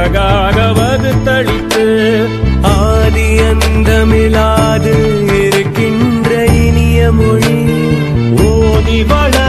அழகாகவது தளித்து ஆதி அந்தமிழாது இருக்கின்ற இனிய மொழி. ஓதி வள